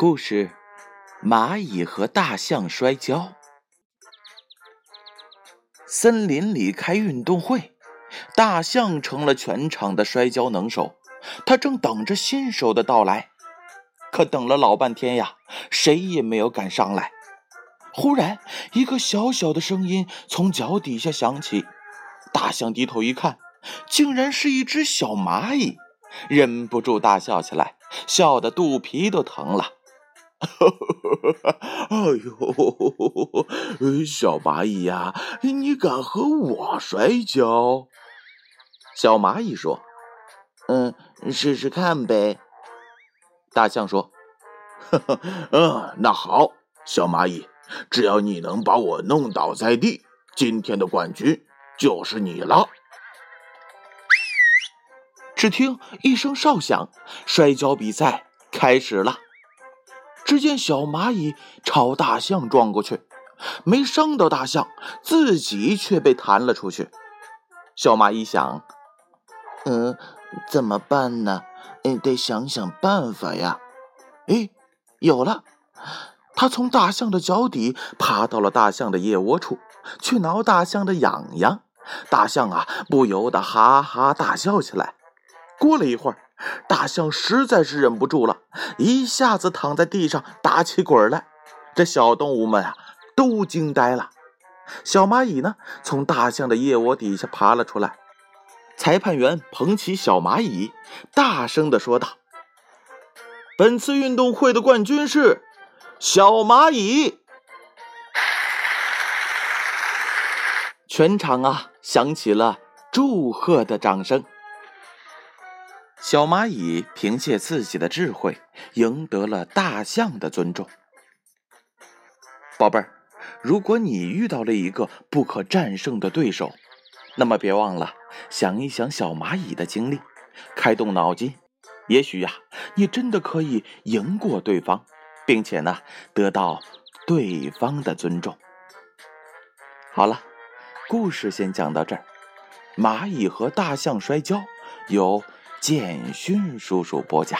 故事：蚂蚁和大象摔跤。森林里开运动会，大象成了全场的摔跤能手。他正等着新手的到来，可等了老半天呀，谁也没有敢上来。忽然，一个小小的声音从脚底下响起。大象低头一看，竟然是一只小蚂蚁，忍不住大笑起来，笑得肚皮都疼了。哈 哈哎呦，小蚂蚁呀，你敢和我摔跤？小蚂蚁说：“嗯，试试看呗。”大象说：“ 嗯，那好，小蚂蚁，只要你能把我弄倒在地，今天的冠军就是你了。”只听一声哨响，摔跤比赛开始了。只见小蚂蚁朝大象撞过去，没伤到大象，自己却被弹了出去。小蚂蚁想：“嗯，怎么办呢？嗯，得想想办法呀。”哎，有了！他从大象的脚底爬到了大象的腋窝处，去挠大象的痒痒。大象啊，不由得哈哈大笑起来。过了一会儿。大象实在是忍不住了，一下子躺在地上打起滚来。这小动物们啊，都惊呆了。小蚂蚁呢，从大象的腋窝底下爬了出来。裁判员捧起小蚂蚁，大声的说道：“本次运动会的冠军是小蚂蚁。”全场啊，响起了祝贺的掌声。小蚂蚁凭借自己的智慧，赢得了大象的尊重。宝贝儿，如果你遇到了一个不可战胜的对手，那么别忘了想一想小蚂蚁的经历，开动脑筋，也许呀，你真的可以赢过对方，并且呢，得到对方的尊重。好了，故事先讲到这儿。蚂蚁和大象摔跤，有。建勋叔叔播讲。